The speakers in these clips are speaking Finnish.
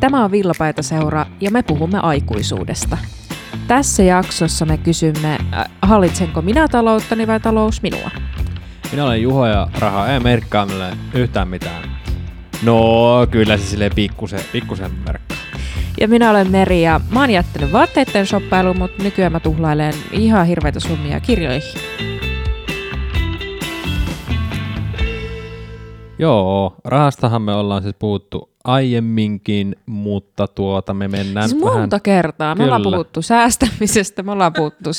Tämä on Villapaita seura ja me puhumme aikuisuudesta. Tässä jaksossa me kysymme, äh, hallitsenko minä talouttani vai talous minua? Minä olen Juho ja raha ei merkkaa minulle yhtään mitään. No, kyllä se silleen pikkusen, pikkusen merkkaa. Ja minä olen Meri ja mä oon jättänyt vaatteiden shoppailuun, mutta nykyään mä tuhlailen ihan hirveitä summia kirjoihin. Joo, rahastahan me ollaan siis puhuttu aiemminkin, mutta tuota me mennään Siis vähän... monta kertaa. Me ollaan Kyllä. puhuttu säästämisestä, me ollaan puhuttu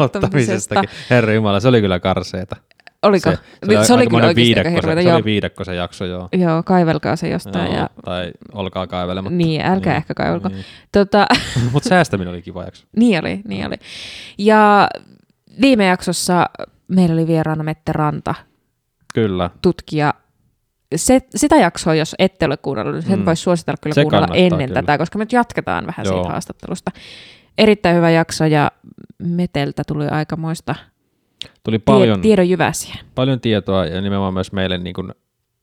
sijoittamisesta. Herra Jumala, se oli kyllä karseeta. Oliko? Se, se, se oli kyllä viidakko, se, se Joo, oli viidakko se jakso, joo. joo, kaivelkaa se jostain. joo Ja, Tai olkaa kaivelematta. niin, älkää ehkä kaivelko. Niin. Tota, Mutta säästäminen oli kiva jakso. niin oli, niin oli. Ja viime jaksossa meillä oli vieraana Mette Ranta, Kyllä. tutkija. Se, sitä jaksoa, jos ette ole kuunnellut, niin sen Mm. voisi suositella kyllä Se kuunnella ennen kyllä. tätä, koska me nyt jatketaan vähän Joo. siitä haastattelusta. Erittäin hyvä jakso ja Meteltä tuli aikamoista Tuli paljon, tiedon jyväsiä. paljon tietoa ja nimenomaan myös meille, niin kuin,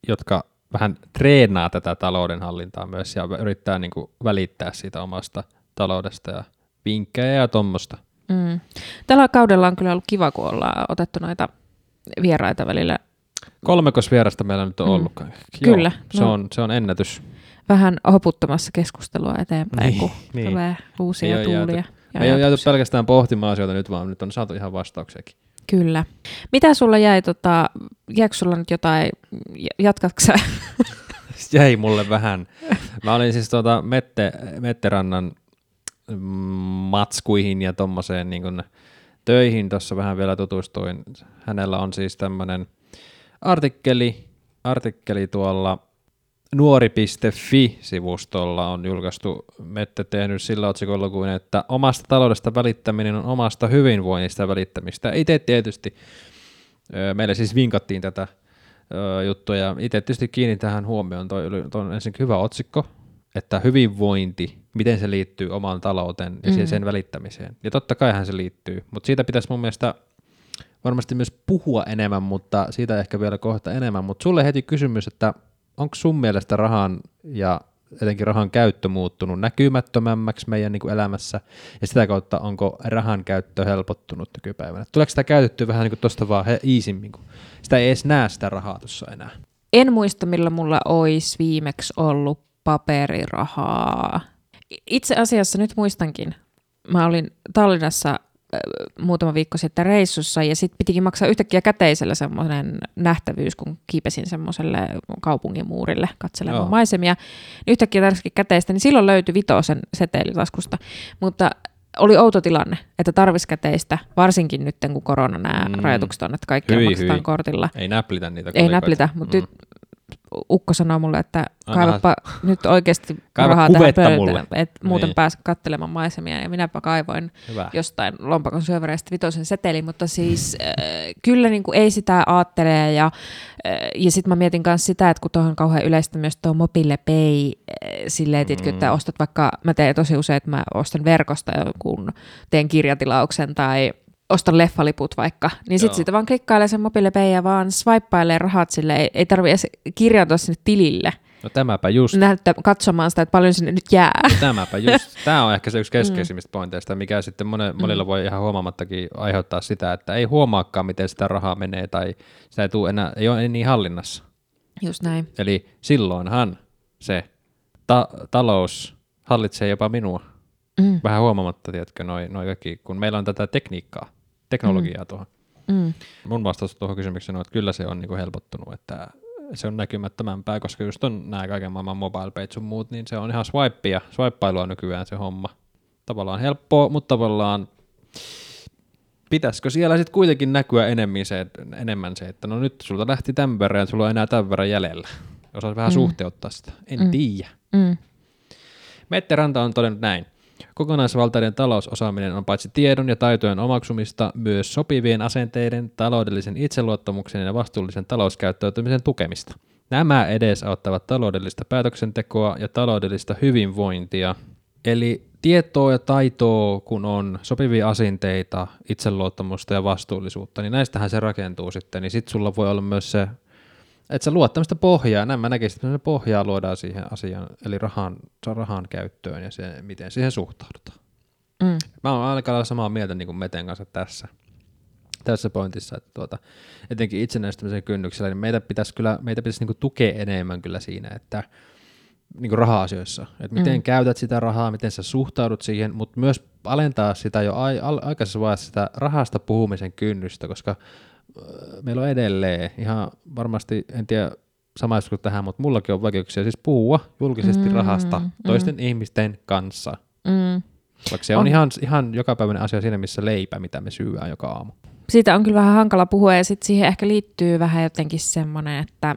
jotka vähän treenaa tätä taloudenhallintaa myös ja yrittää niin kuin, välittää siitä omasta taloudesta ja vinkkejä ja tuommoista. Mm. Tällä kaudella on kyllä ollut kiva, kun ollaan otettu noita vieraita välillä Kolmekos vierasta meillä nyt on Mm. ollutkaan. Kyllä. se, No. on, se on ennätys. vähän hoputtamassa keskustelua eteenpäin, Niin, kun niin. tulee uusia Ei tuulia. jääty- ja ei ole jääty pelkästään pohtimaan asioita nyt, vaan nyt on saatu ihan vastauksiakin. Kyllä. Mitä sulla jäi, tota, jäikö sulla nyt jotain, jatkatko? Jäi mulle vähän. Mä olin siis tuota Mette, Metterannan mm, matskuihin ja tommoseen niin töihin tuossa vähän vielä tutustuin. Hänellä on siis tämmönen artikkeli, artikkeli tuolla nuori.fi-sivustolla on julkaistu Mette tehnyt sillä otsikolla kuin, että omasta taloudesta välittäminen on omasta hyvinvoinnista välittämistä. Itse tietysti, meille siis vinkattiin tätä juttua ja itse tietysti kiinnitin tähän huomioon, toi, toi on ensinnäkin hyvä otsikko, että hyvinvointi, miten se liittyy omaan talouteen ja mm. sen välittämiseen. Ja totta kaihan se liittyy, mutta siitä pitäisi mun mielestä varmasti myös puhua enemmän, mutta siitä ehkä vielä kohta enemmän. Mutta sulle heti kysymys, että onko sun mielestä rahan ja etenkin rahan käyttö muuttunut näkymättömämmäksi meidän niin kuin elämässä, ja sitä kautta onko rahan käyttö helpottunut nykypäivänä? Tuleeko sitä käytettyä vähän niin tuosta vaan iisimmin, kun sitä ei edes näe sitä rahaa tuossa enää? En muista, millä mulla olisi viimeksi ollut paperirahaa. Itse asiassa nyt muistankin. Mä olin Tallinnassa muutama viikko sitten reissussa ja sitten pitikin maksaa yhtäkkiä käteisellä semmoinen nähtävyys, kun kiipesin semmoiselle kaupungin muurille katselemaan Joo. maisemia. Niin yhtäkkiä tarvitsin käteistä, niin silloin löytyi vitosen seteli taskusta. Mutta oli outo tilanne, että tarvisi käteistä, varsinkin nyt kun korona nämä Mm. rajoitukset on, että kaikki Hyi, maksetaan hyi. kortilla. Ei näplitä niitä Ei kolikoita. näplitä, mutta Mm. nyt Ukko sanoo mulle, että Anna- kaivapa nyt oikeasti Kaiva rahaa tähän pöytään, mulle. että muuten Niin. pääse katselemaan maisemia. Ja minäpä kaivoin Hyvä. jostain lompakon syövereistä vitosen seteli, mutta siis äh, kyllä niin kuin ei sitä ajattele. Ja, äh, ja sitten mä mietin myös sitä, että kun tuohon on kauhean yleistä myös tuo Mobile Pay, äh, silleen, mm. että ostat vaikka, mä teen tosi usein, että mä ostan verkosta kun teen kirjatilauksen tai ostan leffaliput vaikka, niin sitten Joo. siitä vaan klikkailee sen Mobile Pay ja vaan swippailee rahat sille, ei, ei tarvitse edes kirjata sinne tilille No tämäpä just. näyttää katsomaan sitä, että paljon sinne nyt jää. Tämäpä just. Tämä on ehkä se yksi keskeisimmistä pointeista, mikä sitten mone, monilla voi ihan huomaamattakin aiheuttaa sitä, että ei huomaakaan, miten sitä rahaa menee tai sitä ei, tule enää, ei ole niin hallinnassa. Just näin. Eli silloinhan se ta- talous hallitsee jopa minua. Mm. Vähän huomaamatta, tiedätkö, noi, noi kaikki, kun meillä on tätä tekniikkaa, teknologiaa mm. tuohon. Mm. Mun vastaus tuohon kysymykseen on, että kyllä se on niinku helpottunut, että se on näkymättömämpää, koska just on nämä kaiken maailman mobile page sun muut, niin se on ihan swipea, swipeailua nykyään se homma. Tavallaan helppoa, mutta tavallaan pitäisikö siellä sitten kuitenkin näkyä enemmän se, enemmän se, että no nyt sulta lähti tämän verran ja sulla on enää tämän verran jäljellä. Osaisi vähän Mm. suhteuttaa sitä. En mm. tiedä. Mm. Mette Ranta on todennut näin. Kokonaisvaltainen talousosaaminen on paitsi tiedon ja taitojen omaksumista, myös sopivien asenteiden, taloudellisen itseluottamuksen ja vastuullisen talouskäyttäytymisen tukemista. Nämä edesauttavat taloudellista päätöksentekoa ja taloudellista hyvinvointia. Eli tietoa ja taitoa, kun on sopivia asenteita, itseluottamusta ja vastuullisuutta, niin näistähän se rakentuu sitten. Niin sitten sulla voi olla myös se että sä luot tämmöistä pohjaa, näin mä näkisin, että pohjaa luodaan siihen asiaan, eli rahan, rahan käyttöön ja se, miten siihen suhtaudutaan. Mm. Mä oon aika lailla samaa mieltä niin kuin Meten kanssa tässä, tässä pointissa, että tuota, etenkin itsenäistymisen kynnyksellä, niin meitä pitäisi kyllä, meitä pitäisi niin kuin tukea enemmän kyllä siinä, että niin kuin raha-asioissa, että miten mm. käytät sitä rahaa, miten sä suhtaudut siihen, mutta myös alentaa sitä jo ai, al, aikaisessa vaiheessa sitä rahasta puhumisen kynnystä, koska meillä on edelleen ihan varmasti, en tiedä samaistuiko tähän, mutta mullakin on vaikeuksia siis puhua julkisesti mm, rahasta toisten mm. ihmisten kanssa. Mm. Vaikka se on, on ihan, ihan jokapäiväinen asia siinä, missä leipä, mitä me syödään joka aamu. Siitä on kyllä vähän hankala puhua ja sitten siihen ehkä liittyy vähän jotenkin semmoinen, että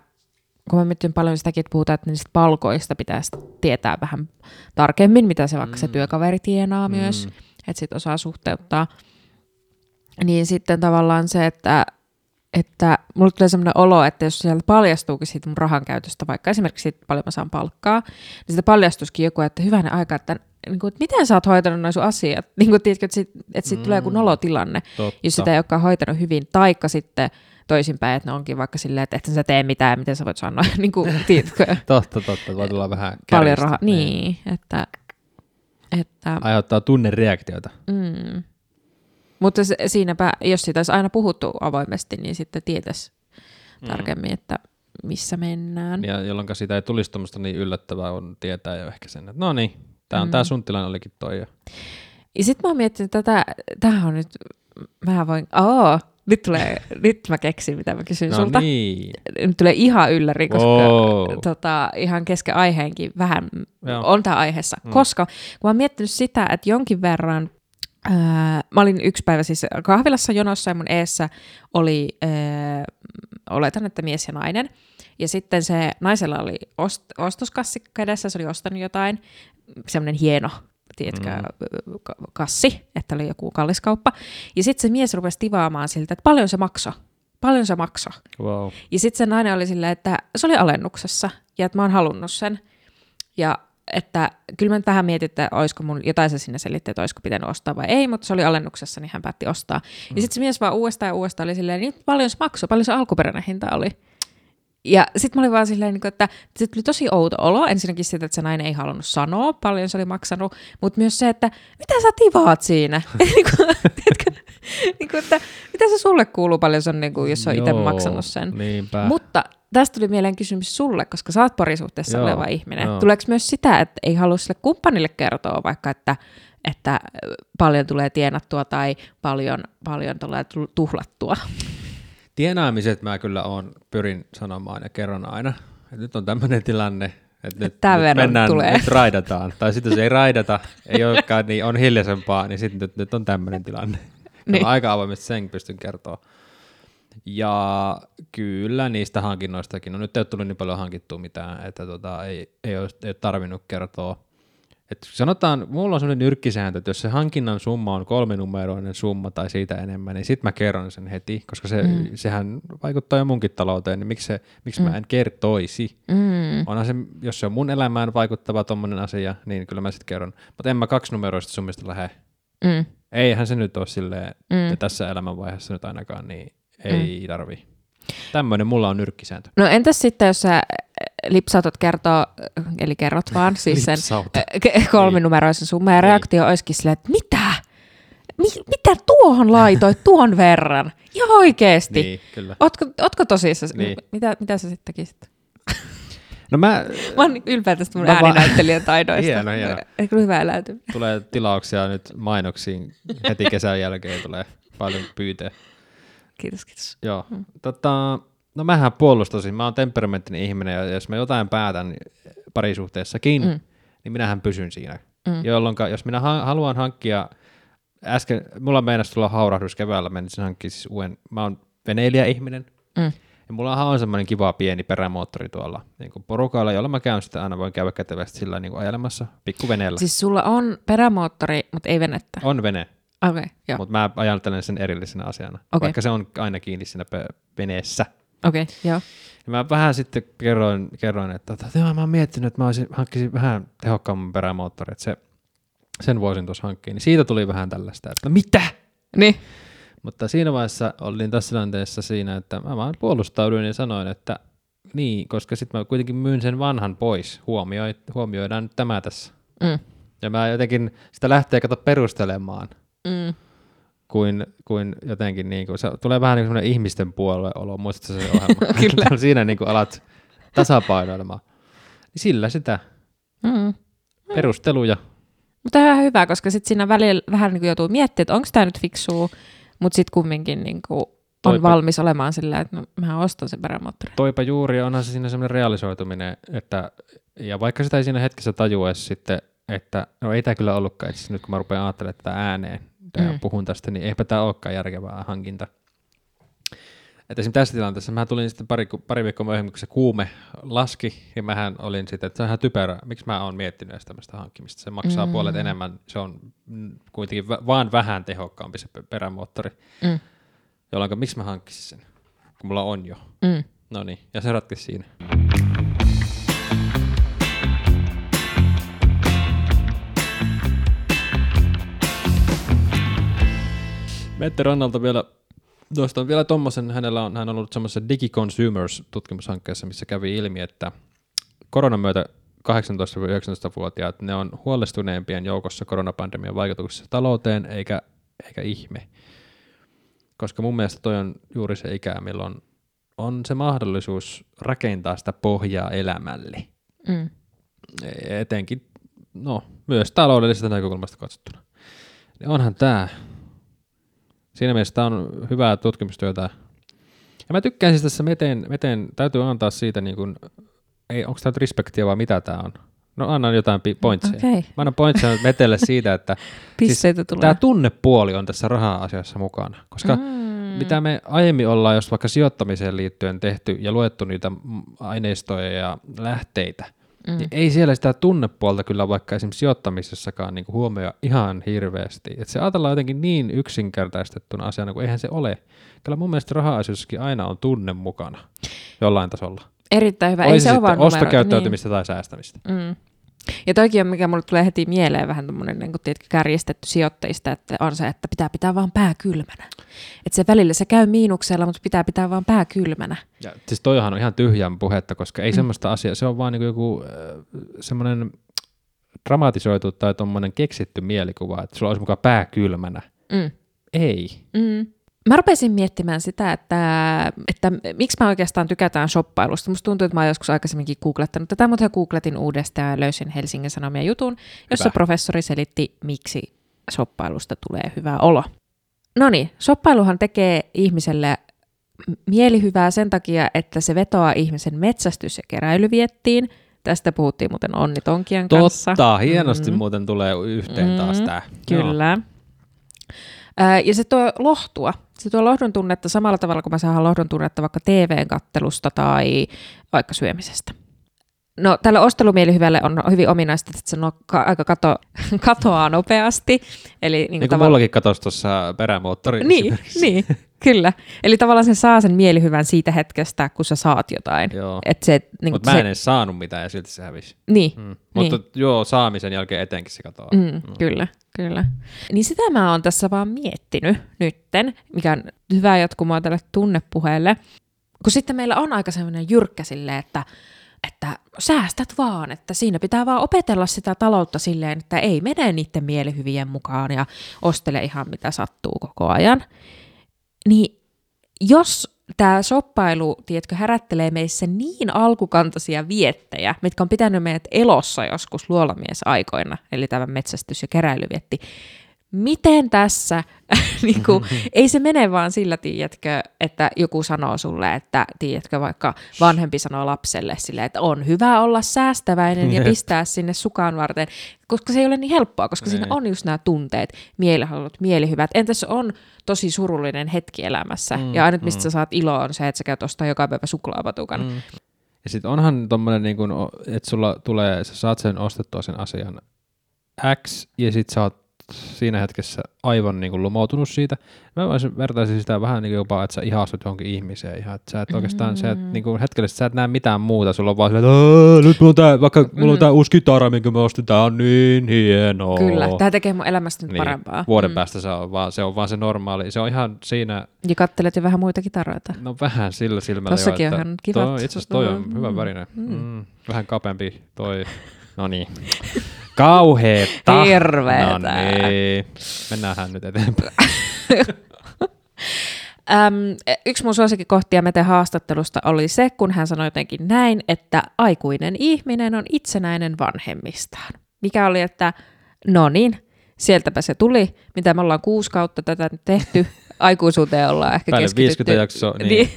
kun mä mietin paljon sitäkin, että puhutaan, että niistä palkoista pitäisi tietää vähän tarkemmin, mitä se vaikka mm. se työkaveri tienaa mm. myös, että sitten osaa suhteuttaa. Niin sitten tavallaan se, että, että mulle tulee sellainen olo, että jos sieltä paljastuukin siitä mun rahan käytöstä, vaikka esimerkiksi siitä paljon mä saan palkkaa, niin sitä paljastuisikin joku, että hyvänä aika, että niin kuin, että miten sä oot hoitanut noin sun asiat? Niin kuin, tiedätkö, että siitä, että siitä mm. tulee joku nolotilanne, Totta. jos sitä ei olekaan hoitanut hyvin, taikka sitten toisinpäin, että ne onkin vaikka silleen, että et sä tee mitään, miten sä voit sanoa, niin kuin, tiedätkö? totta, totta, voi tulla vähän Paljon rahaa, niin, niin, että, että... Aiheuttaa tunnereaktioita. Mm. Mutta se, siinäpä, jos siitä olisi aina puhuttu avoimesti, niin sitten tietäisi mm. tarkemmin, että missä mennään. Ja jolloin siitä ei tulisi tuommoista niin yllättävää, on tietää jo ehkä sen, että no niin, tämä on mm. tämä sun tilanne olikin toi. Ja, ja sitten mä oon miettinyt, että tätä, tämähän on nyt, mä voin, oo, nyt, tulee, nyt mä keksin, mitä mä kysyn no sulta. Niin. Nyt tulee ihan ylläri, koska wow. tota, ihan kesken aiheenkin vähän Joo. on tämä aiheessa. Mm. Koska kun mä oon miettinyt sitä, että jonkin verran Ää, mä olin yksi päivä siis kahvilassa jonossa ja mun eessä oli, ää, oletan, että mies ja nainen. Ja sitten se naisella oli ost- ostoskassi kädessä, se oli ostanut jotain, semmoinen hieno tiedätkö, mm. kassi, että oli joku kallis kauppa. Ja sitten se mies rupesi tivaamaan siltä, että paljon se maksoi. Paljon se maksoi. Wow. Ja sitten se nainen oli silleen, että se oli alennuksessa ja että mä oon halunnut sen. Ja että kyllä mä nyt vähän mietin, että olisiko mun, jotain se sinne selitti, että olisiko pitänyt ostaa vai ei, mutta se oli alennuksessa, niin hän päätti ostaa. Mm. Ja sitten se mies vaan uudestaan ja uudestaan oli silleen, niin paljon se maksoi, paljon se alkuperäinen hinta oli. Ja sitten mä olin vaan silleen, niin että se tuli tosi outo olo. Ensinnäkin sitä, että se nainen ei halunnut sanoa, paljon se oli maksanut, mutta myös se, että mitä sä tivaat siinä? niin kuin, niin kuin, että mitä se sulle kuuluu paljon, se on, niin kuin, jos on itse maksanut sen. Niinpä. Mutta tästä tuli mieleen kysymys sulle, koska sä oot parisuhteessa Joo, oleva ihminen. Joo. Tuleeko myös sitä, että ei halua sille kumppanille kertoa vaikka, että, että paljon tulee tienattua tai paljon, paljon tulee tuhlattua? Tienaamiset mä kyllä on, pyrin sanomaan ja kerron aina, että nyt on tämmöinen tilanne, että nyt, nyt mennään, tulee. nyt raidataan. Tai sitten jos ei raidata, ei olekaan, niin on hiljaisempaa, niin sitten nyt, nyt on tämmöinen tilanne. niin. Aika avoimesti sen pystyn kertoa. Ja kyllä niistä hankinnoistakin, no nyt ei ole tullut niin paljon hankittua mitään, että tota, ei, ei, ole, ei ole tarvinnut kertoa et sanotaan, mulla on sellainen nyrkkisääntö, että jos se hankinnan summa on kolminumeroinen summa tai siitä enemmän, niin sitten mä kerron sen heti, koska se, mm. sehän vaikuttaa jo munkin talouteen, niin miksi, se, miksi mm. mä en kertoisi? Mm. Onhan se, jos se on mun elämään vaikuttava tommonen asia, niin kyllä mä sitten kerron. Mutta en mä kaksinumeroista summista lähde. Mm. Eihän se nyt ole silleen, mm. tässä elämänvaiheessa nyt ainakaan, niin ei mm. tarvi. Tämmöinen mulla on nyrkkisääntö. No entäs sitten, jos sä lipsautot kertoo, eli kerrot vaan siis sen kolminumeroisen summan, ja niin. reaktio olisikin silleen, että mitä? Mi- mitä tuohon laitoit tuon verran? Ja oikeesti. Niin, kyllä. Ootko, ootko tosissaan? Niin. Mitä, mitä sä sitten tekisit? No mä... Mä oon ylpeä tästä mun mä ääninäyttelijän taidoista. hieno, hieno. Eikö hyvä eläyty? Tulee tilauksia nyt mainoksiin heti kesän jälkeen, tulee paljon pyytää. Kiitos, kiitos. Joo. Hmm. Tota, no mähän puolustasin, mä oon temperamenttinen ihminen, ja jos mä jotain päätän parisuhteessakin, mm. niin minähän pysyn siinä. Mm. Jolloin jos minä ha- haluan hankkia, äsken, mulla meinasi tulla haurahdus keväällä, menisin hankkia siis uuden, mä oon veneilijä-ihminen, mm. ja mulla on semmoinen kiva pieni perämoottori tuolla niin kuin porukalla, jolla mä käyn sitä aina, voin käydä kätevästi sillä niin kuin ajelemassa pikkuveneellä. Siis sulla on perämoottori, mutta ei venettä? On vene. Okay, Mutta mä ajattelen sen erillisenä asiana, okay. vaikka se on aina kiinni siinä veneessä. Okei, okay, joo. Ja mä vähän sitten kerroin, kerroin että tota, mä oon miettinyt, että mä olisin, hankkisin vähän tehokkaamman perämoottori, että se, sen voisin tuossa hankkia. Niin siitä tuli vähän tällaista, että mitä? Niin. Mutta siinä vaiheessa olin tässä tilanteessa siinä, että mä vaan puolustauduin ja sanoin, että niin, koska sitten mä kuitenkin myyn sen vanhan pois. Huomioi, huomioidaan nyt tämä tässä. Mm. Ja mä jotenkin sitä lähtee kato perustelemaan, Mm. kuin, kuin jotenkin niin kuin, se tulee vähän niin kuin semmoinen ihmisten puolue olo, muistatko se ohjelma? Kyllä. Siinä niin kuin alat tasapainoilemaan. Niin sillä sitä Mm. perusteluja. Mutta ihan hyvä, koska sitten siinä välillä vähän niin kuin joutuu miettimään, että onko tämä nyt fiksua, mutta sitten kumminkin niin kuin on Toipa- valmis olemaan sillä, että no, mä ostan sen perämoottorin. Toipa juuri, onhan se siinä semmoinen realisoituminen, että ja vaikka sitä ei siinä hetkessä tajua sitten, että no ei tämä kyllä ollutkaan, itse nyt kun mä rupean ajattelemaan tätä ääneen ja Mm. puhun tästä, niin eipä tämä olekaan järkevää hankinta. Että esimerkiksi tässä tilanteessa mä tulin sitten pari, pari viikkoa myöhemmin, kun se kuume laski, ja mähän olin sitten, että se on ihan typerä, miksi mä oon miettinyt edes tämmöistä hankkimista. Se maksaa Mm. mm. puolet enemmän, se on mm, kuitenkin vaan vähän tehokkaampi se pe- perämoottori, Mm. jolloin miksi mä hankkisin sen, kun mulla on jo. Mm. No niin, ja se ratkesi siinä. Mette Rannalta vielä, nostan vielä tommosen, hänellä on, hän on ollut semmoisessa DigiConsumers-tutkimushankkeessa, missä kävi ilmi, että koronan myötä 18-19-vuotiaat, ne on huolestuneempien joukossa koronapandemian vaikutuksissa talouteen, eikä, eikä ihme. Koska mun mielestä toi on juuri se ikä, milloin on se mahdollisuus rakentaa sitä pohjaa elämälle. Mm. Etenkin, no, myös taloudellisesta näkökulmasta katsottuna. Niin onhan tämä, siinä mielessä tämä on hyvää tutkimustyötä. Ja mä tykkään siis tässä meteen, meteen täytyy antaa siitä niin kuin, ei, onko tämä nyt respektiä vai mitä tämä on? No annan jotain pointseja. Okay. Mä annan pointseja metelle siitä, että tulee. tämä tunnepuoli on tässä raha-asiassa mukana. Koska mm. mitä me aiemmin ollaan jos vaikka sijoittamiseen liittyen tehty ja luettu niitä aineistoja ja lähteitä, Mm. niin ei siellä sitä tunnepuolta kyllä vaikka esimerkiksi sijoittamisessakaan niin huomioi ihan hirveästi. Et se ajatellaan jotenkin niin yksinkertaistettuna asiana, kun eihän se ole. Kyllä mun mielestä raha-asioissakin aina on tunne mukana jollain tasolla. Erittäin hyvä. Ei Olisi se ole vaan ostokäyttäytymistä tai säästämistä. Niin. Mm. Ja toikin on, mikä mulle tulee heti mieleen vähän tämmöinen niin tiedätkö, kärjistetty sijoittajista, että on se, että pitää pitää vaan pää kylmänä. Että se välillä se käy miinuksella, mutta pitää pitää vaan pää kylmänä. Ja siis toihan on ihan tyhjän puhetta, koska ei mm. semmoista asiaa, se on vaan niin joku äh, semmoinen dramatisoitu tai tuommoinen keksitty mielikuva, että sulla olisi mukaan pää kylmänä. Mm. Ei. Mm. Mä rupesin miettimään sitä, että, että miksi mä oikeastaan tykätään shoppailusta. Musta tuntuu, että mä oon joskus aikaisemminkin googlettanut tätä, mutta googletin uudestaan ja löysin Helsingin Sanomia jutun, jossa Hyvä. professori selitti, miksi shoppailusta tulee hyvä olo. No niin, shoppailuhan tekee ihmiselle mielihyvää sen takia, että se vetoaa ihmisen metsästys- ja keräilyviettiin. Tästä puhuttiin muuten Onni Tonkian kanssa. Totta, hienosti Mm. muuten tulee yhteen taas Mm, tämä. Kyllä. Ää, ja se tuo lohtua. Se tuo lohdun tunnetta samalla tavalla kuin mä saan lohdun tunnetta vaikka TV-kattelusta tai vaikka syömisestä. No tälle ostelumielihyvälle on hyvin ominaista, että se no, ka- aika kato, katoaa nopeasti. Eli niin Niin kuin kuin mullakin katosi tuossa perämoottori. niin, niin, kyllä. Eli tavallaan se saa sen mielihyvän siitä hetkestä, kun sä saat jotain. Joo. Et se, niin Mutta se, mä en edes saanut mitään ja silti se hävisi. Niin, Mm. Mutta joo, saamisen jälkeen etenkin se katoaa. Mm, Kyllä, kyllä. Niin sitä mä oon tässä vaan miettinyt nytten, mikä on hyvä jatkumoa tälle tunnepuheelle. Kun sitten meillä on aika sellainen jyrkkä sille, että, että säästät vaan, että siinä pitää vaan opetella sitä taloutta silleen, että ei mene niiden mielihyvien mukaan ja ostele ihan mitä sattuu koko ajan. Niin jos tämä shoppailu, tiedätkö, herättelee meissä niin alkukantaisia viettejä, mitkä on pitänyt meidät elossa joskus luolamiesaikoina, eli tämä metsästys- ja keräilyvietti, miten tässä, niin kuin, ei se mene vaan sillä, tiedätkö, että joku sanoo sulle, että tiedätkö, vaikka vanhempi sanoo lapselle sille, että on hyvä olla säästäväinen ja pistää sinne sukaan varten, koska se ei ole niin helppoa, koska siinä Ei. on just nämä tunteet, mielihalut, mielihyvät. Entäs on tosi surullinen hetki elämässä, Mm, ja ainut mistä mm. sä saat iloa on se, että sä käyt ostaa joka päivä suklaapatukan. Mm. Ja sitten onhan tommonen, niin kun, että sulla tulee, sä saat sen ostettua sen asian X, ja sit sä oot siinä hetkessä aivan niin kuin lumoutunut siitä. Mä voisin vertaisin sitä vähän niin kuin jopa, että sä ihastut johonkin ihmiseen ihan, että sä et oikeastaan, sä et, niin kuin hetkellisesti sä et näe mitään muuta, sulla on vaan silleen, että nyt mulla on tää, vaikka mulla on tää uusi kitara, minkä mä ostin, tää on niin hienoa. Kyllä, tämä tekee mun elämästä nyt Niin, parempaa. Vuoden Mm. päästä se on, vaan, se on vaan se normaali, se on ihan siinä, Ja kattelet jo vähän muita kitaroita. no vähän sillä silmällä Tossakin jo, on että ihan kivat. Toi, itse asiassa toi on Mm, hyvä mm, värinen. mm. Mm. Vähän kapempi toi. No niin. Kauheeta. Hirveetä. No niin. Mennäänhän nyt eteenpäin. Äm, yksi mun suosikkikohtia Mete haastattelusta oli se, kun hän sanoi jotenkin näin, että aikuinen ihminen on itsenäinen vanhemmistaan. Mikä oli, että no niin, sieltäpä se tuli, mitä me ollaan kuusi kautta tätä nyt tehty. Aikuisuuteen ollaan ehkä Päälle keskitytty. 50 jaksoa, niin. niin.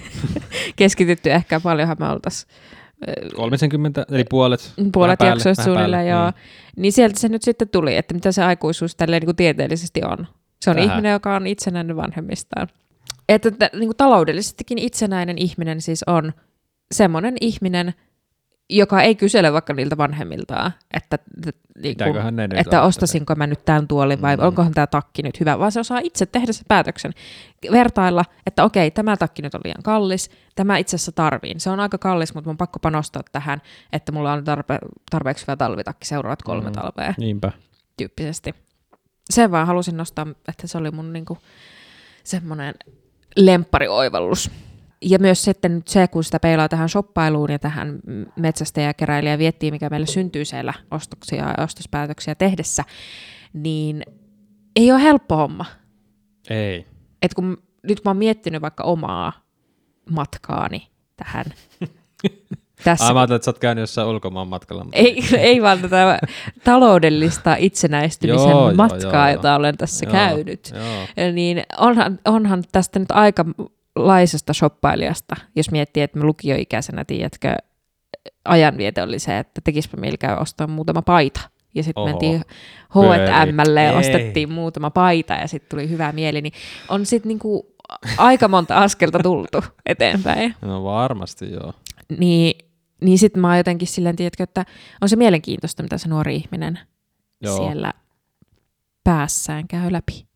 keskitytty ehkä paljonhan me oltaisiin 30, eli puolet. puolet vähän päälle, jaksoista suunnilleen, joo. niin. Niin sieltä se nyt sitten tuli, että mitä se aikuisuus tälleen niin kuin tieteellisesti on. Se on Tähän. ihminen, joka on itsenäinen vanhemmistaan. Että että niin kuin taloudellisestikin itsenäinen ihminen siis on semmoinen ihminen, joka ei kysele vaikka niiltä vanhemmiltaan, että, niin kuin, että ostasinko mä nyt tämän tuolin vai Mm. onkohan tämä takki nyt hyvä, vaan se osaa itse tehdä sen päätöksen. Vertailla, että okei, tämä takki nyt on liian kallis, tämä itse asiassa tarviin. Se on aika kallis, mutta mun on pakko panostaa tähän, että mulla on tarpe- tarpeeksi hyvä talvitakki seuraavat kolme Mm. talvea Niinpä. tyyppisesti. Sen vaan halusin nostaa, että se oli mun niinku semmoinen lempparioivallus. Ja myös sitten nyt se, kun sitä peilaa tähän shoppailuun ja tähän metsästäjäkeräilijä viettii, mikä meille syntyy siellä ostoksia ja ostospäätöksiä tehdessä, niin ei ole helppo homma. Ei. Et kun nyt kun mä oon miettinyt vaikka omaa matkaani tähän tässä Ai mä ajattelin, että sä oot käynyt jossain ulkomaan matkalla. Mutta ei, ei vaan tätä taloudellista itsenäistymisen Joo, joo, matkaa, joo, jota olen tässä Joo, käynyt. Joo. Niin onhan, onhan tästä nyt aika laisesta shoppailijasta, jos miettii, että me lukioikäisenä, tiedätkö, ajanviete oli se, että tekispä mieli käy ostaa muutama paita. Ja sitten mentiin. H&Mlle ja Ei. ostettiin muutama paita ja sitten tuli hyvä mieli. Niin on sitten niinku aika monta askelta tultu eteenpäin. No varmasti joo. Niin, niin sitten mä oon jotenkin silleen, tiedätkö, että on se mielenkiintoista, mitä se nuori ihminen Joo. siellä päässään käy läpi.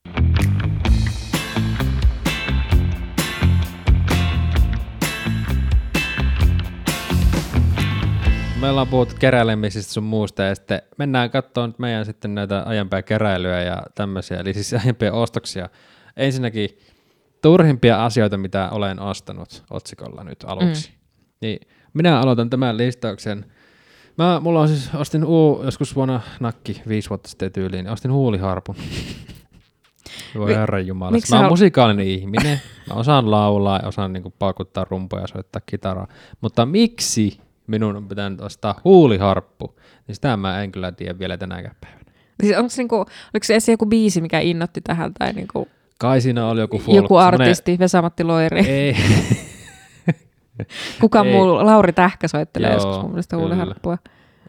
Meillä on puhuttu keräilemisistä sun muusta ja sitten mennään katsomaan nyt meidän sitten näitä aiempia keräilyjä ja tämmöisiä, eli siis aiempia ostoksia. Ensinnäkin turhimpia asioita, mitä olen ostanut otsikolla nyt aluksi. Mm. Niin minä aloitan tämän listauksen. Mä, mulla on siis, ostin uu, joskus vuonna nakki, viisi vuotta sitten tyyliin, niin ostin huuliharpun. Voi Mi- herran jumala. Mä oon hal- musikaalinen ihminen. Mä osaan laulaa ja osaan niinku paukuttaa rumpuja ja soittaa kitaraa. Mutta miksi minun on pitänyt ostaa huuliharppu? Niin sitä mä en kyllä tiedä vielä tänäkään päivänä. Siis onko niinku, oliko se edes joku biisi, mikä innotti tähän, tai niinku Kai siinä oli joku folk. joku artisti, Vesamatti Loiri, Ei. kuka ei. muu, Lauri Tähkä soittelee Joo, joskus mun mielestä huuliharppua.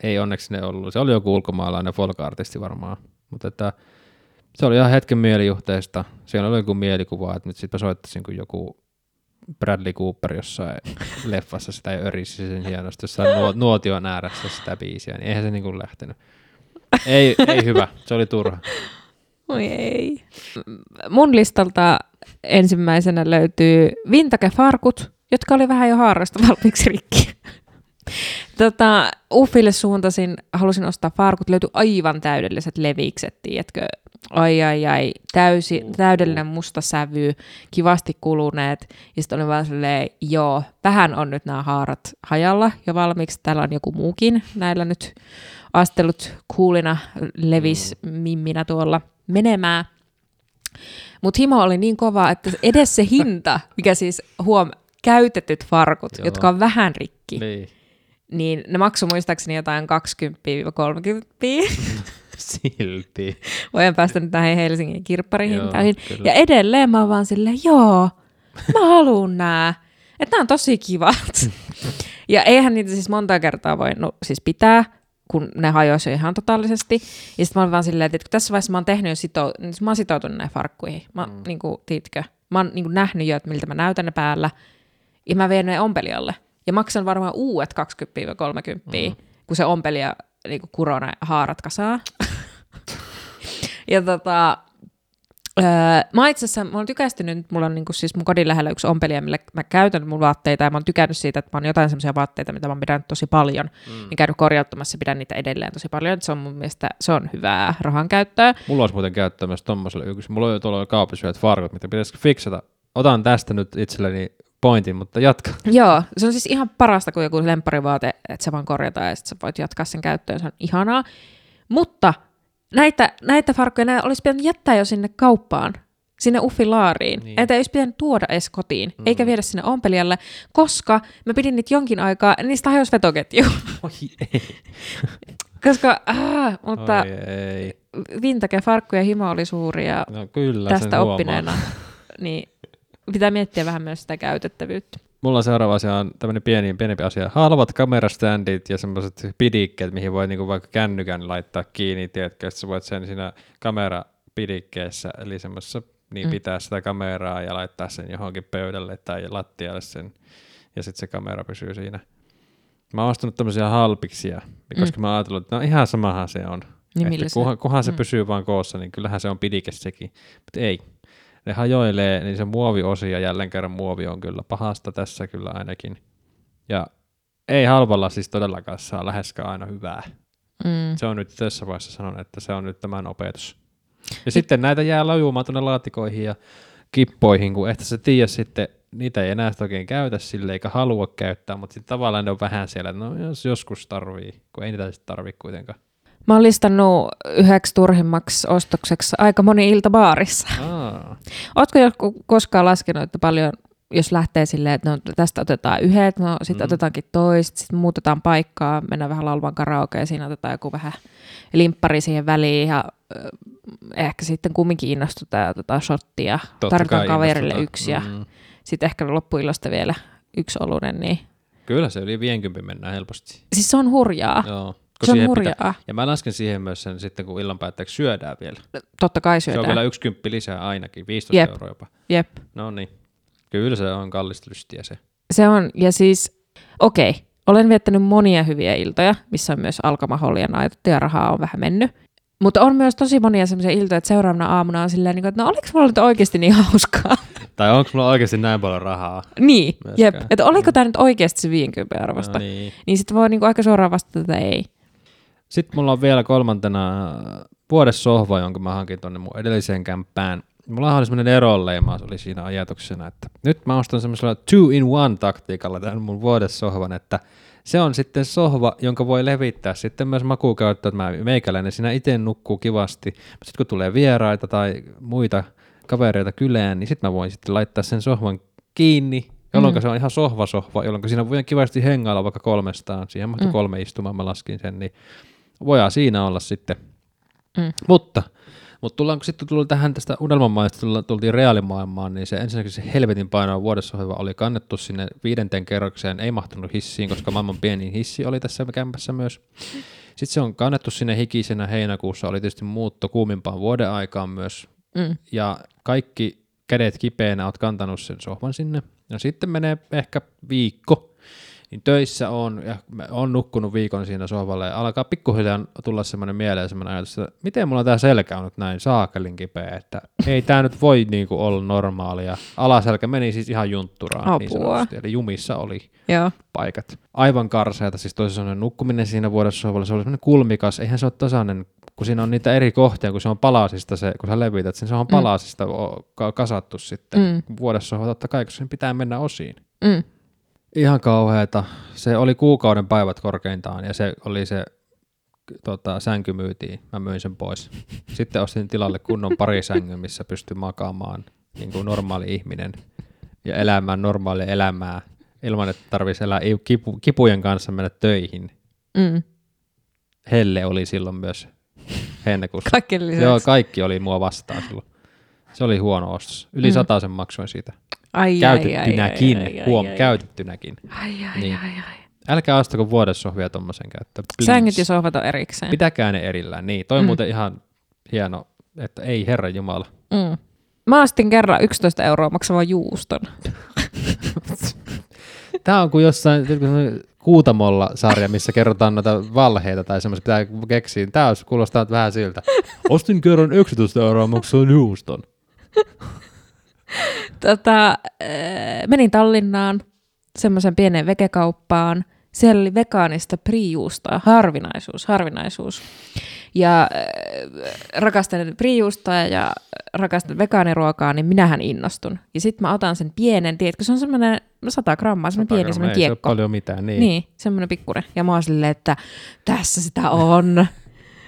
Ei onneksi ne ollut. Se oli joku ulkomaalainen folk-artisti varmaan. Mutta että se oli ihan hetken mielijuhteista. Siellä oli joku mielikuva, että nyt sitten soittaisin joku Bradley Cooper jossain leffassa sitä ja örisi sen hienosti jossain nuo, nuotion ääressä sitä biisiä, niin eihän se niin kuin lähtenyt. Ei, ei hyvä, se oli turha. Oi ei. Mun listalta ensimmäisenä löytyy vintage-farkut, jotka oli vähän jo haarasta valmiiksi rikki. Tota, Uffille suuntasin, halusin ostaa farkut, löytyi aivan täydelliset levikset, tiedätkö? Ai ai ai, täysi, täydellinen musta sävy, kivasti kuluneet. Ja sitten oli vaan silleen, joo, vähän on nyt nämä haarat hajalla jo valmiiksi. Täällä on joku muukin näillä nyt astelut kuulina levis mimminä tuolla menemään. Mutta himo oli niin kova, että edes se hinta, mikä siis huom, käytetyt farkut, Joo. jotka on vähän rikki, Niin. niin ne maksoi muistaakseni jotain 20-30. Silti. Voin päästä nyt tähän Helsingin kirpparihintoihin. Joo, kyllä. Ja edelleen mä oon vaan silleen, joo, mä haluun nää. Että nämä on tosi kivat. ja eihän niitä siis monta kertaa voi no, siis pitää, kun ne hajoisi jo ihan totaalisesti. Ja sitten mä oon vaan silleen, että kun tässä vaiheessa mä oon tehnyt jo sito, siis mä oon sitoutunut näihin farkkuihin. Mä, mm. niin kuin, tiitkö, mä oon niin kuin, nähnyt jo, että miltä mä näytän ne päällä. Ja mä vien ne ompelijalle. Ja maksan varmaan uudet 20-30, mm. Kun se ompelija niin kuin, kuroo ne haarat kasaa. Ja tota, öö, mä oon itse asiassa, mä oon tykästynyt, mulla on niinku siis mun kodin lähellä yksi ompelija, millä mä käytän mun vaatteita, ja mä oon tykännyt siitä, että mä oon jotain semmoisia vaatteita, mitä mä oon pidänyt tosi paljon, mm. niin käynyt korjauttamassa, pidän niitä edelleen tosi paljon, se on mun mielestä, se on hyvää rahan käyttöä. Mulla olisi muuten käyttöä myös tommoselle yksi. Mulla on jo tuolla kaapissa farkut, mitä pitäisi fiksata. Otan tästä nyt itselleni pointin, mutta jatka. Joo, se on siis ihan parasta, kun joku lempparivaate, että se vaan korjataan ja sitten sä voit jatkaa sen käyttöön, se on ihanaa. Mutta näitä, näitä farkkuja näitä olisi pitänyt jättää jo sinne kauppaan, sinne uffilaariin. Niin. Että ei olisi pitänyt tuoda edes kotiin, mm. eikä viedä sinne ompelijalle, koska mä pidin niitä jonkin aikaa, niistä hajosi vetoketju. Oi ei. koska, ah, mutta Oi ei. vintage farkku ja himo oli suuri ja No kyllä, tästä oppineena, huomaa. niin pitää miettiä vähän myös sitä käytettävyyttä. Mulla seuraava asia on tämmöinen pieni, pienempi asia. Halvat kameraständit ja semmoiset pidikkeet, mihin voi niinku vaikka kännykän laittaa kiinni, tiedätkö, että sä voit sen siinä kamerapidikkeessä, eli semmoisessa, niin Mm. pitää sitä kameraa ja laittaa sen johonkin pöydälle tai lattialle sen, ja sitten se kamera pysyy siinä. Mä oon ostanut tämmöisiä halpiksia, koska mä oon ajatellut, että no ihan samahan se on. Niin Että kunhan se mm. pysyy vaan koossa, niin kyllähän se on pidike sekin. Mutta ei. Ne hajoilee, niin se muoviosia, jälleen kerran muovi on kyllä pahasta tässä kyllä ainakin. Ja ei halvalla siis todellakaan saa läheskään aina hyvää. Mm. Se on nyt tässä vaiheessa sanon, että se on nyt tämän opetus. Ja sitten näitä jää lajumaan tuonne laatikoihin ja kippoihin, kun ehkä sä tiedä sitten, niitä ei enää sitä oikein käytä sille eikä halua käyttää, mutta sitten tavallaan ne on vähän siellä, että no jos joskus tarvii, kun ei niitä sitten tarvii kuitenkaan. Mä oon listannut yhdeksi turhimmaksi ostokseksi aika moni ilta baarissa. Aa, Ootko joku koskaan laskenut, että paljon, jos lähtee silleen, että no, tästä otetaan yhdet, no sitten Mm. mm. otetaankin toiset, sitten muutetaan paikkaa, mennään vähän laulvan karaoke ja siinä otetaan joku vähän limppari siihen väliin ja ö, ehkä sitten kumminkin innostutaan ja otetaan shottia, totta tarjotaan kaverille yksi ja Mm. sitten ehkä loppuillasta vielä yksi olunen, niin Kyllä se yli 50 mennään helposti. siis se on hurjaa. Joo. Se on hurjaa. Pitää, ja mä lasken siihen myös sen sitten, kun illan päätteeksi syödään vielä. Totta kai Se on syödään. vielä yksi kymppi lisää ainakin, 15 Jep. euroa jopa. Jep. No niin. Kyllä se on kallista lystiä se. Se on, ja siis, okei, olen viettänyt monia hyviä iltoja, missä on myös alkomaholia naitettu ja rahaa on vähän mennyt. Mutta on myös tosi monia sellaisia iltoja, että seuraavana aamuna on silleen, niin kuin, että no oliko mulla nyt oikeasti niin hauskaa? Tai onko mulla oikeasti näin paljon rahaa? niin, jep. Että oliko tämä nyt oikeasti se 50 arvosta? No niin. niin. sitten voi niin kuin aika suoraan vastata, että ei. Sitten mulla on vielä kolmantena vuodessohva, jonka mä hankin tonne mun edelliseen kämppään. Mulla oli semmoinen eronleimaus oli siinä ajatuksena, että nyt mä ostan semmoisella two in one taktiikalla tämän mun vuodessohvan, että se on sitten sohva, jonka voi levittää sitten myös makuukäyttöön, että mä meikäläinen siinä itse nukkuu kivasti. Sitten kun tulee vieraita tai muita kavereita kylään, niin sitten mä voin sitten laittaa sen sohvan kiinni, jolloin Mm. se on ihan sohva-sohva, jolloin siinä voi kivasti hengailla vaikka kolmestaan. Siihen mahtuu Mm. kolme istumaa, mä laskin sen, niin voidaan siinä olla sitten. Mm. Mutta, mutta tullaanko sitten tuli tähän tästä unelmamaista, tulla- tultiin reaalimaailmaan, niin se ensinnäkin se helvetin painava vuodessohva oli kannettu sinne viidenteen kerrokseen, ei mahtunut hissiin, koska maailman pienin hissi oli tässä kämpässä myös. Sitten se on kannettu sinne hikisenä heinäkuussa, oli tietysti muutto kuumimpaan vuoden aikaan myös, Mm. ja kaikki kädet kipeänä oot kantanut sen sohvan sinne. Ja sitten menee ehkä viikko, niin töissä on, ja mä oon nukkunut viikon siinä sohvalla, ja alkaa pikkuhiljaa tulla semmoinen mieleen semmoinen ajatus, että miten mulla tää selkä on nyt näin saakelin kipeä, että ei tää nyt voi niinku olla normaalia. Alaselkä meni siis ihan juntturaan niin Apua. sanotusti, eli jumissa oli Joo. paikat. Aivan karseita, siis toisin sanoen nukkuminen siinä vuodessa sohvalla, se oli semmoinen kulmikas, eihän se ole tasainen, kun siinä on niitä eri kohtia, kun se on palasista se, kun sä levität sen, se on palasista o- ka- kasattu sitten. Mm. Vuodessa sohva totta kai, kun sen pitää mennä osiin. Mm. Ihan kauheeta. Se oli kuukauden päivät korkeintaan ja se oli se tota, sänky myytiin. Mä myin sen pois. Sitten ostin tilalle kunnon parisängyn, missä pystyy makaamaan niin kuin normaali ihminen ja elämään normaalia elämää ilman, että tarvitsisi elää kipu, kipujen kanssa mennä töihin. Mm. Helle oli silloin myös heinäkuussa. Kaikki. Joo, kaikki oli mua vastaan silloin. Se oli huono ostos. Yli Mm. sataisen maksoin siitä. Ai, Käytettynäkin. ai, ai, ai, Huom, ai, ai. käytettynäkin. Ai, ai, Niin. ai, ai. Älkää ostako vuodessohvia tuommoisen käyttöön. Sängyt ja sohvat on erikseen. Pitäkää ne erillään. Niin, toi on Mm. muuten ihan hieno, että ei herra Jumala. Mm. Mä ostin kerran 11 euroa maksavan juuston. Tämä on kuin jossain Huutamolla sarja, missä kerrotaan noita valheita tai semmoisia pitää keksiä. Tämä olisi, kuulostaa vähän siltä. Ostin kerran 11 euroa maksoin juuston. Tota, äh, menin Tallinnaan semmoisen pieneen vekekauppaan. Siellä oli vegaanista prijuustoa, harvinaisuus, harvinaisuus. Ja äh, rakastan prijuustoa ja rakastan vegaaniruokaa, niin minähän innostun. Ja sitten mä otan sen pienen, tiedätkö, se on semmoinen 100 grammaa, semmoinen pieni, semmoinen Ei se ole kiekko. paljon mitään, niin. Niin, semmoinen pikkure. Ja mä oon silleen, että tässä sitä on.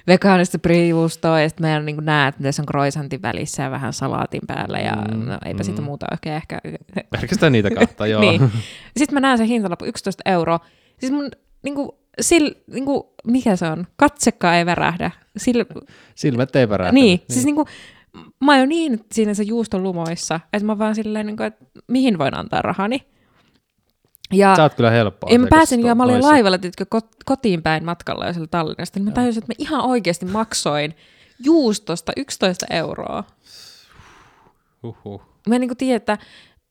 Vegaanista priivustoa, ja sitten mä niin näet, että se on croissantin välissä ja vähän salaatin päällä, ja Mm, no, eipä mm. siitä muuta oikein ehkä. Pelkästään niitä kahta, joo. niin. Sitten mä näen sen hintalappu 11 euroa. Siis mun, niin kuin, sil, niin kuin, mikä se on? Katsekka ei värähdä. Sil, Silmät ei värähtänyt. niin, siis niin kuin, mä oon niin siinä se juuston lumoissa, että mä vaan silleen, niin kuin, että mihin voin antaa rahani. Ja, Sä oot kyllä helppoa. ja mä pääsin, ja mä olin noissa. laivalla tiedätkö, kot- kotiin päin matkalla jo sieltä Tallinnasta, niin mä tajusin, että mä ihan oikeasti maksoin juustosta 11 euroa. Huhhuh. Mä en niin tiedä, että,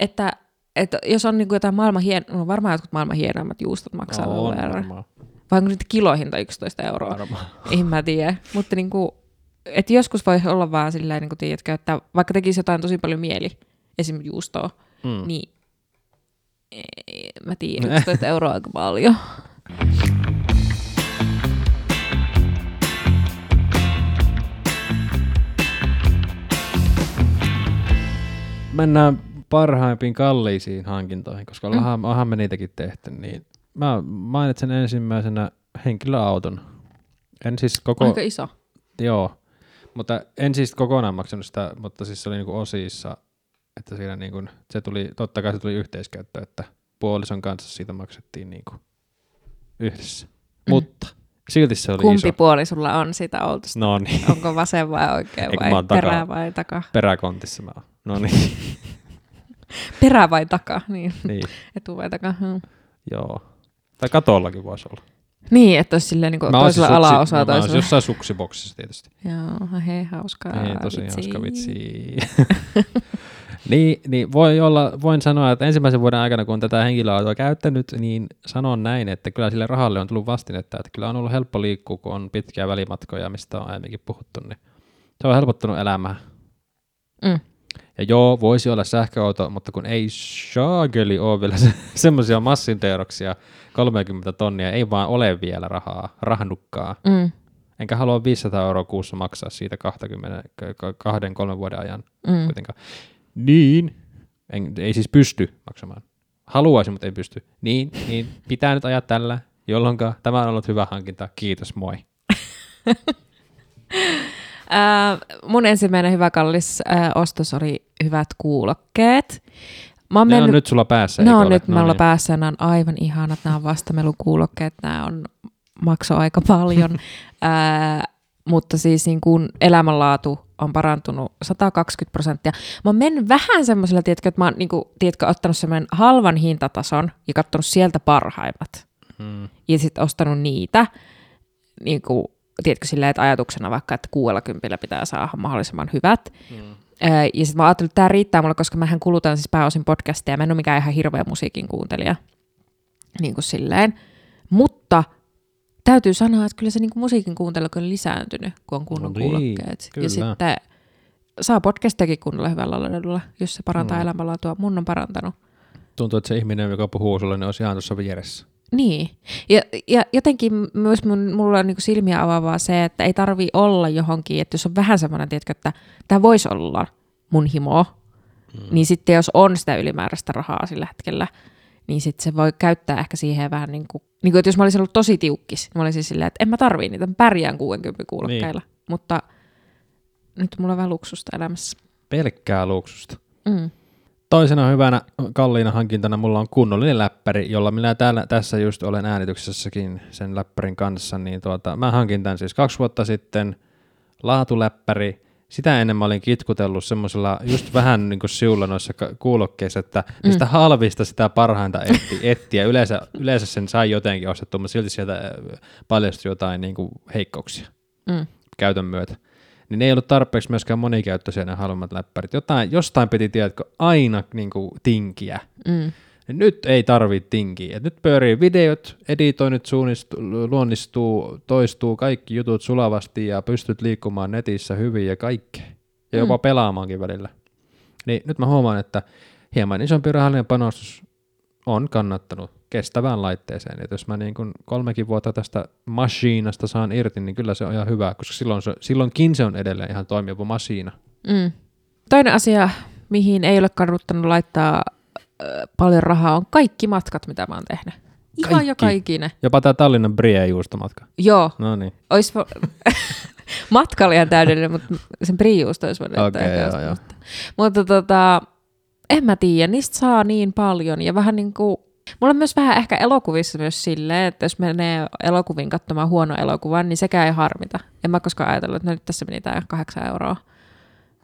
että, että jos on niin jotain maailman hien... no varmaan jotkut maailman hienoimmat juustot maksaa No, on varmaan. Vai onko nyt kilohinta 11 euroa? varmaan. En mä tiedä. Mutta niin kuin, että joskus voi olla vaan silleen, niin kuin tiedätkö, että vaikka tekisi jotain tosi paljon mieli, esim. juustoa, mm. niin ei, mä tiedän, 11 euroa aika paljon. Mennään parhaimpiin kalliisiin hankintoihin, koska mm. ollaan me niitäkin tehty. Niin mä mainitsen ensimmäisenä henkilöauton. En siis koko... Aika iso. Joo, mutta en siis kokonaan maksanut sitä, mutta siis se oli niinku osissa, että siinä niinku, se tuli, totta kai se tuli yhteiskäyttö, että puolison kanssa siitä maksettiin niinku yhdessä. Mm. Mutta silti se oli Kumpi iso. puoli sulla on sitä autosta? No niin, Onko vasen vai oikein Eikö vai mä takaa? perä vai taka? peräkontissa mä oon. No niin, Perä vai taka? Niin, niin, etu vai taka? Hmm. joo. Tai katollakin voisi olla. Niin, että olisi silleen niin Mä siis toisella suksi- alaosaa mä oon toisella. jossain suksiboksissa tietysti. Joo, hei, hauskaa. Ei, tosi hauska vitsi. niin, niin voi olla, voin sanoa, että ensimmäisen vuoden aikana, kun tätä henkilöautoa käyttänyt, niin sanon näin, että kyllä sille rahalle on tullut vastinetta, että kyllä on ollut helppo liikkua, kun on pitkiä välimatkoja, mistä on aiemminkin puhuttu, niin se on helpottanut elämää. Mm. Ja joo, voisi olla sähköauto, mutta kun ei shaageli ole vielä se, semmoisia massinteeroksia, 30 tonnia, ei vaan ole vielä rahaa, rahnukkaa. Mm, Enkä halua 500 euroa kuussa maksaa siitä 20, k- kahden, kolmen vuoden ajan mm. kuitenkaan. Niin, en, ei siis pysty maksamaan. Haluaisin, mutta ei pysty. Niin, niin pitää nyt ajaa tällä, jolloin tämä on ollut hyvä hankinta. Kiitos, moi. Ää, mun ensimmäinen hyvä kallis ää, ostos oli hyvät kuulokkeet. Mä Ne on mennyt, nyt sulla päässä. ne on ole? nyt No mulla niin. päässä, nämä on aivan ihanat, nämä on vastamelukuulokkeet, nämä on makso aika paljon, ää, mutta siis niin kuin elämänlaatu on parantunut 120 prosenttia. Mä oon mennyt vähän semmoisella, tiedätkö, että mä oon niin kuin, tiedätkö, ottanut semmoinen halvan hintatason ja katsonut sieltä parhaimmat. Mm. ja sitten ostanut niitä, niin kuin, tiedätkö, silleen, että ajatuksena vaikka, että 60 pitää saada mahdollisimman hyvät. Mm. Öö, ja sitten mä ajattelin, että tämä riittää mulle, koska mähän kulutan siis pääosin podcastia, mä en ole mikään ihan hirveä musiikin kuuntelija. Niin kuin silleen. Mutta täytyy sanoa, että kyllä se niin kuin musiikin kuuntelu on lisääntynyt, kun on kunnon No niin, kuulokkeet. kyllä. Ja sitten saa podcastiakin kuunnella hyvällä laadulla, jos se parantaa mm. elämänlaatua. Mun on parantanut. Tuntuu, että se ihminen, joka puhuu sulle, niin olisi ihan tuossa vieressä. Niin. Ja, ja jotenkin myös mun, mulla on niin silmiä avaavaa se, että ei tarvi olla johonkin, että jos on vähän semmoinen, tiedätkö, että tämä voisi olla mun himo, mm. niin sitten jos on sitä ylimääräistä rahaa sillä hetkellä, niin sitten se voi käyttää ehkä siihen vähän niin kuin, niin kuin että jos mä olisin ollut tosi tiukkis, niin mä olisin silleen, että en mä tarvii niitä, mä pärjään 60 kuulokkeilla. Niin. Mutta nyt mulla on vähän luksusta elämässä. Pelkkää luksusta. Mm. Toisena hyvänä kalliina hankintana mulla on kunnollinen läppäri, jolla minä täällä, tässä just olen äänityksessäkin sen läppärin kanssa, niin tuota, mä hankin tämän siis kaksi vuotta sitten, laatuläppäri, sitä ennen mä olin kitkutellut semmoisella just vähän niin kuin siulla noissa kuulokkeissa, että mistä mm. halvista sitä parhainta etti, etsiä. Yleensä, yleensä sen sai jotenkin ostettua, mutta silti sieltä äh, paljastui jotain niin kuin heikkouksia Mm. käytön myötä. Niin ne ei ollut tarpeeksi myöskään monikäyttöisiä ne halvemmat läppärit. Jotain, jostain piti, tiedätkö, aina niin kuin, tinkiä. Mm. Niin nyt ei tarvitse tinkiä. Et nyt pyörii videot, editoinnit suunnistuu, luonnistuu, toistuu, kaikki jutut sulavasti ja pystyt liikkumaan netissä hyvin ja kaikkea. Ja jopa Mm. pelaamaankin välillä. Niin nyt mä huomaan, että hieman isompi rahallinen panostus on kannattanut kestävään laitteeseen. Et jos mä niin kun kolmekin vuotta tästä masiinasta saan irti, niin kyllä se on ihan hyvä, koska silloin se, silloinkin se on edelleen ihan toimiva masiina. Mm. Toinen asia, mihin ei ole kannattanut laittaa paljon rahaa, on kaikki matkat, mitä mä oon tehnyt. Ihan Kaikki? joka ikinen. Jopa tämä Tallinnan Brie-juustomatka. Joo, No niin. Ois matka oli ihan täydellinen, mutta sen priijuusta olisi voinut ehkä joo, joo. Mutta tota, en mä tiedä, niistä saa niin paljon ja vähän niin kuin, mulla on myös vähän ehkä elokuvissa myös silleen, että jos menee elokuviin katsomaan huono elokuvan, niin sekään ei harmita. En mä koskaan ajatellut, että no nyt tässä meni tää kahdeksan euroa,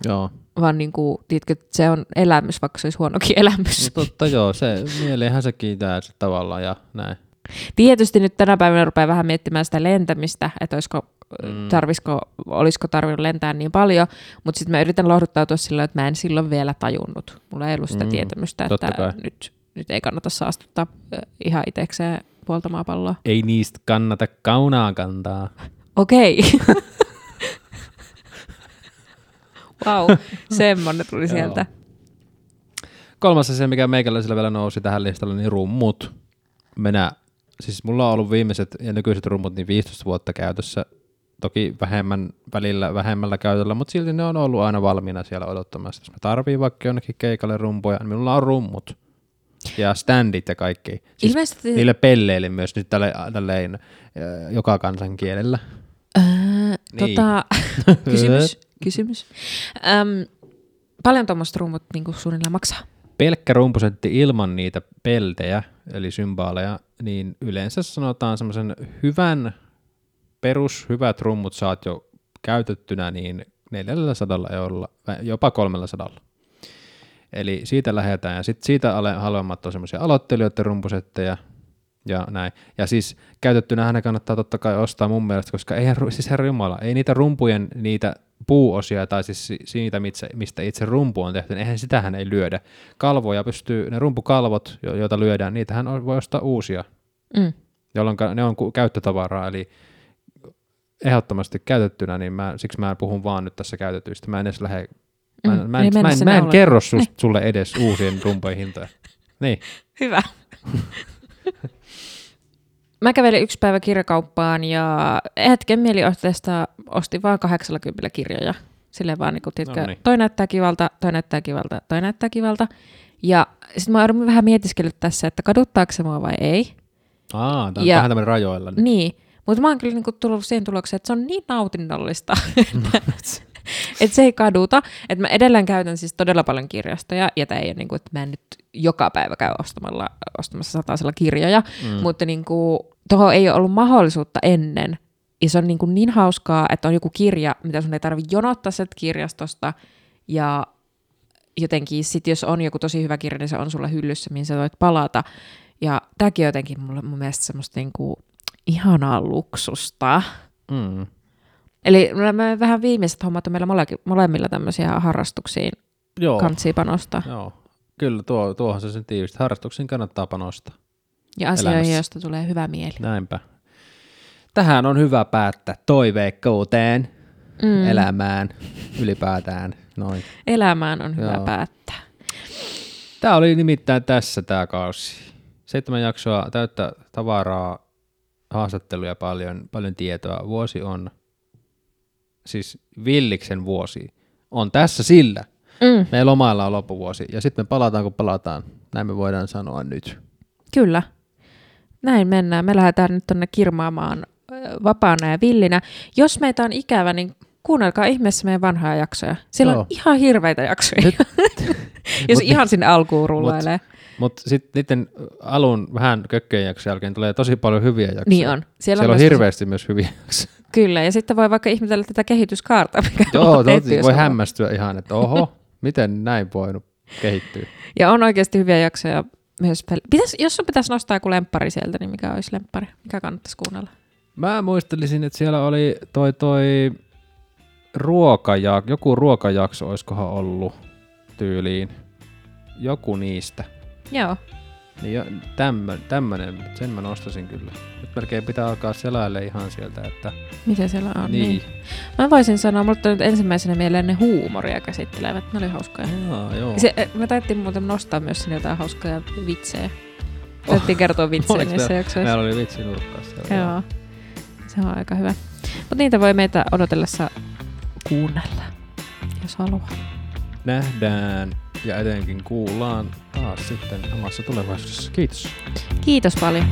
Joo. Vaan niin kuin, tiedätkö, että se on elämys, vaikka se olisi huonokin elämys. No totta joo, se mieliinhän se kiitää sit tavallaan ja näin. Tietysti nyt tänä päivänä rupeaa vähän miettimään sitä lentämistä, että olisiko, Mm. tarvisiko, olisiko tarvinnut lentää niin paljon, mutta sitten mä yritän lohduttautua sillä, että mä en silloin vielä tajunnut. Mulla ei ollut sitä Mm, tietämystä, että nyt, nyt ei kannata saastuttaa ihan itsekseen puolta maapalloa. Ei niistä kannata kaunaa kantaa. Okei. Vau, wow, semmonen tuli sieltä. Kolmas asia, mikä meikäläisellä vielä nousi tähän listalle, niin rummut. Minä, siis mulla on ollut viimeiset ja nykyiset rummut niin 15 vuotta käytössä. Toki vähemmän välillä, vähemmällä käytöllä, mutta silti ne on ollut aina valmiina siellä odottamassa. Jos mä tarviin vaikka jonnekin keikalle rumpuja, niin minulla on rummut. Ja standit ja kaikki. Siis Ilmeisesti... niille pelleille myös nyt tälle, tälleen, joka kansan kielellä. Öö, Niin. tota, kysymys, kysymys. Öm, paljon tuommoiset rummut niin suunnilleen maksaa? pelkkä rumpusetti ilman niitä peltejä, eli symbaaleja, niin yleensä sanotaan semmoisen hyvän, perus hyvät rummut saat jo käytettynä niin 400 eurolla, jopa 300. Eli siitä lähdetään, ja sitten siitä ale- halvemmat on semmoisia aloittelijoiden rumpusetteja, ja näin. Ja siis käytettynä ne kannattaa totta kai ostaa mun mielestä, koska eihän, siis herra Jumala, ei niitä rumpujen, niitä puuosia tai siis si- siitä, mistä, itse rumpu on tehty, niin eihän sitähän ei lyödä. Kalvoja pystyy, ne rumpukalvot, jo- joita lyödään, niitähän voi ostaa uusia, Mm. jolloin ne on käyttötavaraa, eli ehdottomasti käytettynä, niin mä, siksi mä puhun vaan nyt tässä käytetyistä. Mä en edes lähde, mä, en- Mm, mä, en, mä, en, mä en kerro sus, sulle edes uusien rumpujen hintoja. Niin, Hyvä. Mä kävelin yksi päivä kirjakauppaan ja hetken mielijohteesta ostin vaan 80 kirjoja. Silleen vaan, niin kun, tiedätkö, Noniin. toi näyttää kivalta, toi näyttää kivalta, toi näyttää kivalta. Ja sitten mä oon vähän mietiskellyt tässä, että kaduttaako se mua vai ei. Aa, tämä on Ja- vähän tämmöinen rajoilla. Nyt. Niin, mutta mä oon kyllä niinku tullut siihen tulokseen, että se on niin nautinnollista, että, että se ei kaduta. Että mä edelleen käytän siis todella paljon kirjastoja, ja tämä ei ole niinku, että mä en nyt joka päivä käy ostamalla, ostamassa satasella kirjoja, mm. mutta niinku, tuohon ei ole ollut mahdollisuutta ennen. Ja se on niinku niin hauskaa, että on joku kirja, mitä sun ei tarvitse jonottaa sieltä kirjastosta, ja jotenkin sit jos on joku tosi hyvä kirja, niin se on sulla hyllyssä, mihin sä voit palata. Ja tämäkin on jotenkin mulle, mun mielestä semmoista niinku ihanaa luksusta. Mm. Eli me vähän viimeiset hommat on meillä mole, molemmilla tämmöisiä harrastuksiin Joo. kantsii panostaa. Joo. Kyllä, tuo, tuohon se sen tiivistä. Harrastuksiin kannattaa panostaa. Ja asioihin, Elämässä. joista tulee hyvä mieli. Näinpä. Tähän on hyvä päättää toiveikkouteen, mm. elämään, ylipäätään. Noin. Elämään on hyvä Joo. päättää. Tämä oli nimittäin tässä tämä kausi. Seitsemän jaksoa täyttä tavaraa, haastatteluja paljon, paljon tietoa. Vuosi on, siis Villiksen vuosi, on tässä sillä. Mm, Me lomaillaan loppuvuosi ja sitten me palataan kun palataan. Näin me voidaan sanoa nyt. kyllä. Näin mennään. Me lähdetään nyt tonne kirmaamaan vapaana ja villinä. Jos meitä on ikävä, niin kuunnelkaa ihmeessä meidän vanhoja jaksoja. Siellä Joo. on ihan hirveitä jaksoja. Nyt- Jos Mut- ihan sinne alkuun rullailee. Mutta sitten niiden alun vähän kökköjen jakson jälkeen tulee tosi paljon hyviä jaksoja. Niin on. Siellä, on, myös hirveästi myös hyviä jaksoja. Kyllä, ja sitten voi vaikka ihmetellä tätä kehityskaarta, mikä Joo, on tehty, voi on- hämmästyä ihan, että oho, miten näin voinut kehittyä. Ja on oikeasti hyviä jaksoja myös. pel- Pitäis, jos sun pitäisi nostaa joku lemppari sieltä, niin mikä olisi lemppari? Mikä kannattaisi kuunnella? Mä muistelisin, että siellä oli toi, toi ruokaja, joku ruokajakso, olisikohan ollut tyyliin. Joku niistä. Joo. Niin jo, tämmö, tämmönen, sen mä nostasin kyllä. Nyt melkein pitää alkaa selaille ihan sieltä, että... Mitä siellä on? Niin. Mä voisin sanoa, mutta nyt ensimmäisenä mieleen ne huumoria käsittelevät. Ne oli hauskoja. Aa, joo. Se, eh, me taidettiin muuten nostaa myös sinne jotain hauskoja vitsejä. Taidettiin kertoa vitsejä niissä meillä- jaksoissa. Meillä oli vitsi siellä. Joo. Se on aika hyvä. Mutta niitä voi meitä odotellessa kuunnella, jos haluaa. Nähdään ja etenkin kuullaan taas sitten omassa tulevaisuudessa. Kiitos. Kiitos paljon.